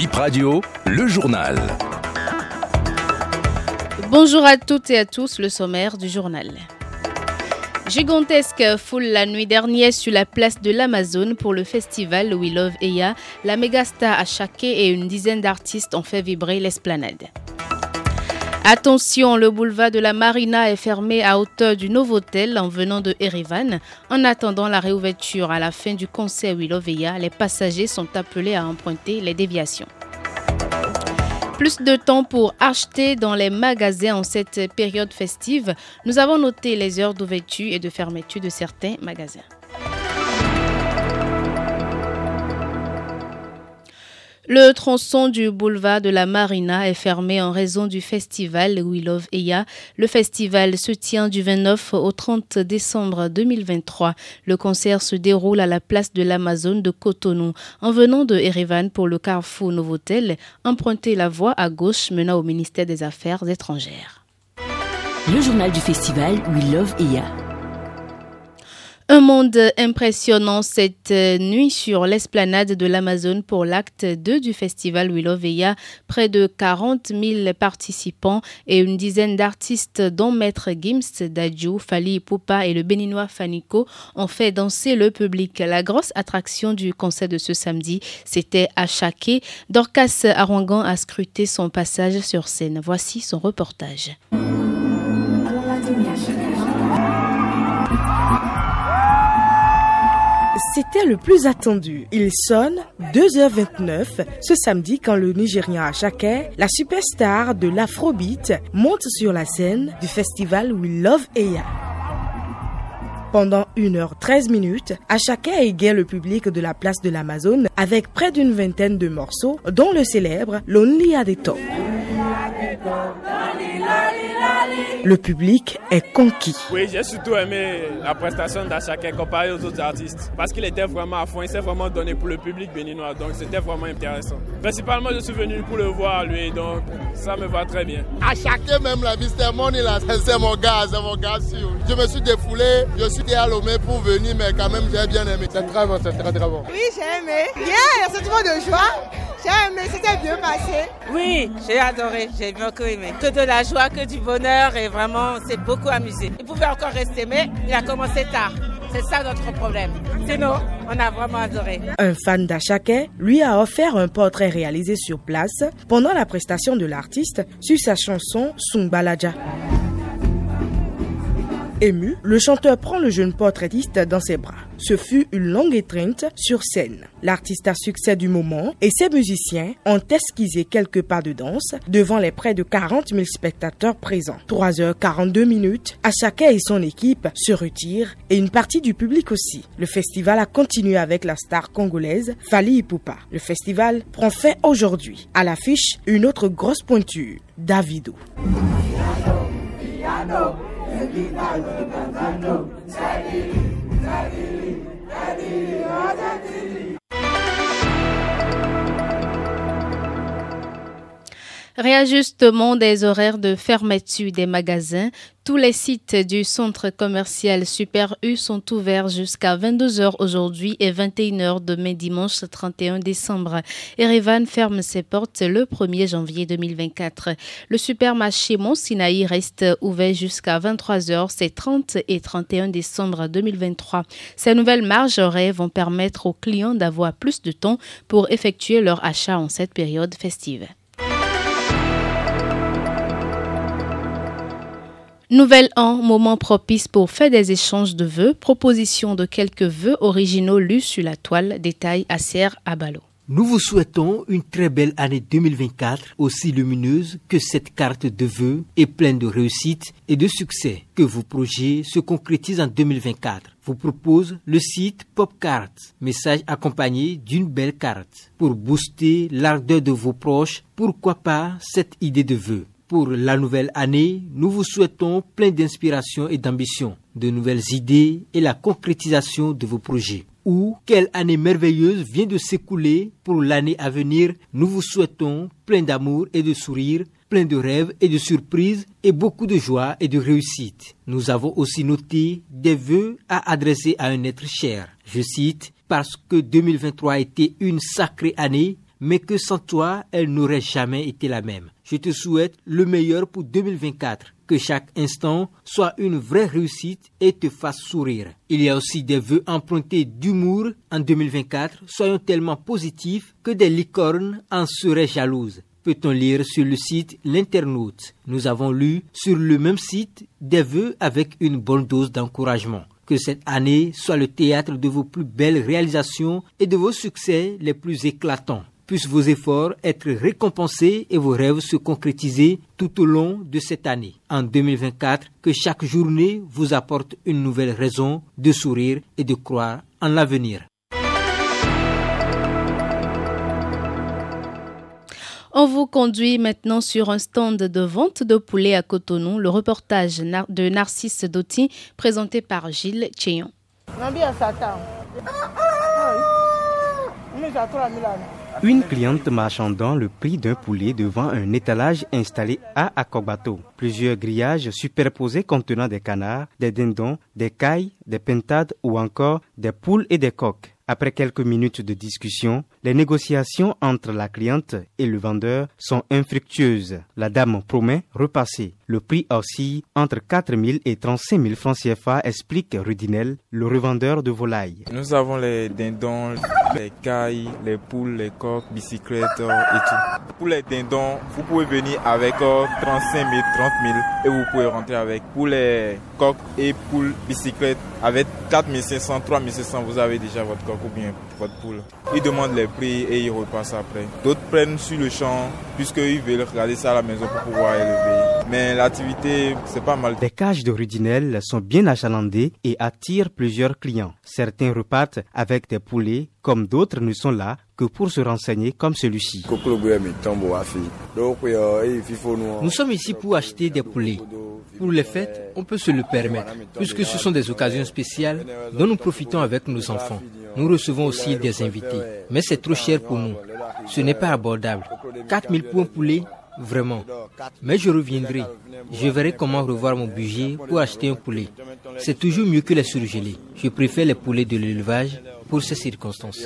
Bip Radio, le journal. Bonjour à toutes et à tous, le sommaire du journal. Gigantesque foule la nuit dernière sur la place de l'Amazon pour le festival We Love Eya. La mégastar Achake et une dizaine d'artistes ont fait vibrer l'esplanade. Attention, le boulevard de la Marina est fermé à hauteur du Novotel en venant de Erevan. En attendant la réouverture à la fin du concert We Love Eya, les passagers sont appelés à emprunter les déviations. Plus de temps pour acheter dans les magasins en cette période festive. Nous avons noté les heures d'ouverture et de fermeture de certains magasins. Le tronçon du boulevard de la Marina est fermé en raison du festival We Love Eya. Le festival se tient du 29 au 30 décembre 2023. Le concert se déroule à la place de l'Amazon de Cotonou. En venant de Erevan pour le Carrefour Novotel, empruntez la voie à gauche menant au ministère des Affaires étrangères. Le journal du festival We Love Eya. Un monde impressionnant cette nuit sur l'esplanade de l'Amazon pour l'acte 2 du festival Willow Veya. Près de 40 000 participants et une dizaine d'artistes dont Maître Gims, Dadju, Fali Poupa et le béninois Faniko ont fait danser le public. La grosse attraction du concert de ce samedi, c'était Achake. Dorcas Arwangan a scruté son passage sur scène. Voici son reportage. C'était le plus attendu. Il sonne 2h29 ce samedi quand le Nigérian Achake, la superstar de l'Afrobeat, monte sur la scène du festival We Love Eya. Pendant 1h13 minutes, Achake égaye le public de la place de l'Amazon avec près d'une vingtaine de morceaux, dont le célèbre Lonely at Top. Le public est conquis. Oui, j'ai surtout aimé la prestation d'Achake comparé aux autres artistes parce qu'il était vraiment à fond, il s'est vraiment donné pour le public béninois, donc c'était vraiment intéressant. Principalement, je suis venu pour le voir lui, donc ça me va très bien. Achake même la Mr. Money là, c'est mon gars, c'est mon gars sûr. Je me suis défoulé, je suis déalomé pour venir, mais quand même j'ai bien aimé. C'est très bon, c'est très très bon. Oui, j'ai aimé. Bien, il y a sentiment de joie. J'ai aimé, c'était bien passé. Oui, j'ai adoré, j'ai beaucoup aimé. Que de la joie, que du bonheur et vraiment, c'est beaucoup amusé. Il pouvait encore rester, mais il a commencé tard. C'est ça notre problème. Sinon, on a vraiment adoré. Un fan d'Achake lui a offert un portrait réalisé sur place pendant la prestation de l'artiste sur sa chanson Sungbalaja. Ému, le chanteur prend le jeune portraitiste dans ses bras. Ce fut une longue étreinte sur scène. L'artiste à succès du moment et ses musiciens ont esquissé quelques pas de danse devant les près de 40 000 spectateurs présents. 3h42 minutes, Achake et son équipe se retirent et une partie du public aussi. Le festival a continué avec la star congolaise Fali Ipupa. Le festival prend fin aujourd'hui. À l'affiche, une autre grosse pointure, Davido. Kita untuk 起 Réajustement des horaires de fermeture des magasins. Tous les sites du centre commercial Super U sont ouverts jusqu'à 22h aujourd'hui et 21h demain dimanche 31 décembre. Erevan ferme ses portes le 1er janvier 2024. Le supermarché Mont Sinaï reste ouvert jusqu'à 23h ces 30 et 31 décembre 2023. Ces nouvelles marges horaires vont permettre aux clients d'avoir plus de temps pour effectuer leur achat en cette période festive. Nouvel an, moment propice pour faire des échanges de vœux, proposition de quelques vœux originaux lus sur la toile, détail Acer Abalo. Nous vous souhaitons une très belle année 2024, aussi lumineuse que cette carte de vœux et pleine de réussite et de succès. Que vos projets se concrétisent en 2024. Vous propose le site Popcard, message accompagné d'une belle carte. Pour booster l'ardeur de vos proches, pourquoi pas cette idée de vœux? Pour la nouvelle année, nous vous souhaitons plein d'inspiration et d'ambition, de nouvelles idées et la concrétisation de vos projets. Ou quelle année merveilleuse vient de s'écouler pour l'année à venir, nous vous souhaitons plein d'amour et de sourires, plein de rêves et de surprises et beaucoup de joie et de réussite. Nous avons aussi noté des vœux à adresser à un être cher. Je cite, parce que 2023 a été une sacrée année, mais que sans toi, elle n'aurait jamais été la même. Je te souhaite le meilleur pour 2024 que chaque instant soit une vraie réussite et te fasse sourire. Il y a aussi des vœux empruntés d'humour en 2024. Soyons tellement positifs que des licornes en seraient jalouses. Peut-on lire sur le site L'internaute? Nous avons lu sur le même site des vœux avec une bonne dose d'encouragement. Que cette année soit le théâtre de vos plus belles réalisations et de vos succès les plus éclatants puissent vos efforts être récompensés et vos rêves se concrétiser tout au long de cette année. En 2024, que chaque journée vous apporte une nouvelle raison de sourire et de croire en l'avenir. On vous conduit maintenant sur un stand de vente de poulet à Cotonou, le reportage de Narcisse Dotti présenté par Gilles Cheyon. Une cliente marchandant le prix d'un poulet devant un étalage installé à Akobato. Plusieurs grillages superposés contenant des canards, des dindons, des cailles, des pentades ou encore des poules et des coques. Après quelques minutes de discussion, les négociations entre la cliente et le vendeur sont infructueuses. La dame promet repasser. Le prix oscille entre 4 000 et 35 000 francs CFA, explique Rudinel, le revendeur de volailles. Nous avons les dindons, les cailles, les poules, les coques, bicyclettes et tout. Pour les dindons, vous pouvez venir avec 35 000, 30 000 et vous pouvez rentrer avec. Pour les coques et poules, bicyclettes, avec 4 500, 3 500, vous avez déjà votre coque ou bien votre poule. Ils demandent les et ils repassent après. D'autres prennent sur le champ puisqu'ils veulent regarder ça à la maison pour pouvoir élever. Mais l'activité, c'est pas mal. Les cages de Rudinel sont bien achalandées et attirent plusieurs clients. Certains repartent avec des poulets, comme d'autres ne sont là que pour se renseigner comme celui-ci. Nous sommes ici pour acheter des poulets. Pour les fêtes, on peut se le permettre, puisque ce sont des occasions spéciales dont nous profitons avec nos enfants. Nous recevons aussi des invités, mais c'est trop cher pour nous. Ce n'est pas abordable. 4000 pour un poulet, vraiment. Mais je reviendrai. Je verrai comment revoir mon budget pour acheter un poulet. C'est toujours mieux que les surgelés. Je préfère les poulets de l'élevage pour ces circonstances.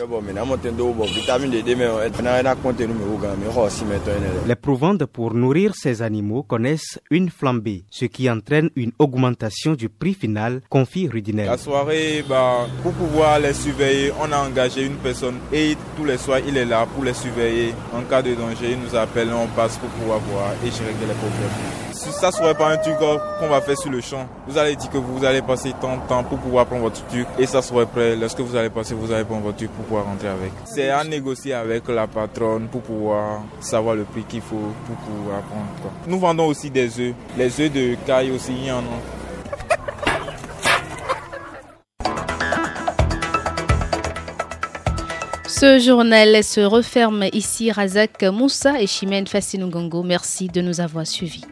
Les proventes pour nourrir ces animaux connaissent une flambée, ce qui entraîne une augmentation du prix final, confie Rudinel. La soirée, bah, pour pouvoir les surveiller, on a engagé une personne et tous les soirs, il est là pour les surveiller. En cas de danger, il nous appelle, on passe pour pouvoir voir et gérer les problèmes ça serait pas un truc qu'on va faire sur le champ. Vous allez dire que vous allez passer tant de temps pour pouvoir prendre votre truc et ça serait prêt. Lorsque vous allez passer, vous allez prendre votre truc pour pouvoir rentrer avec. C'est à négocier avec la patronne pour pouvoir savoir le prix qu'il faut pour pouvoir prendre. Nous vendons aussi des œufs. Les œufs de caille aussi, il y en a. Ce journal se referme ici. Razak Moussa et Chimène Fassinou Merci de nous avoir suivis.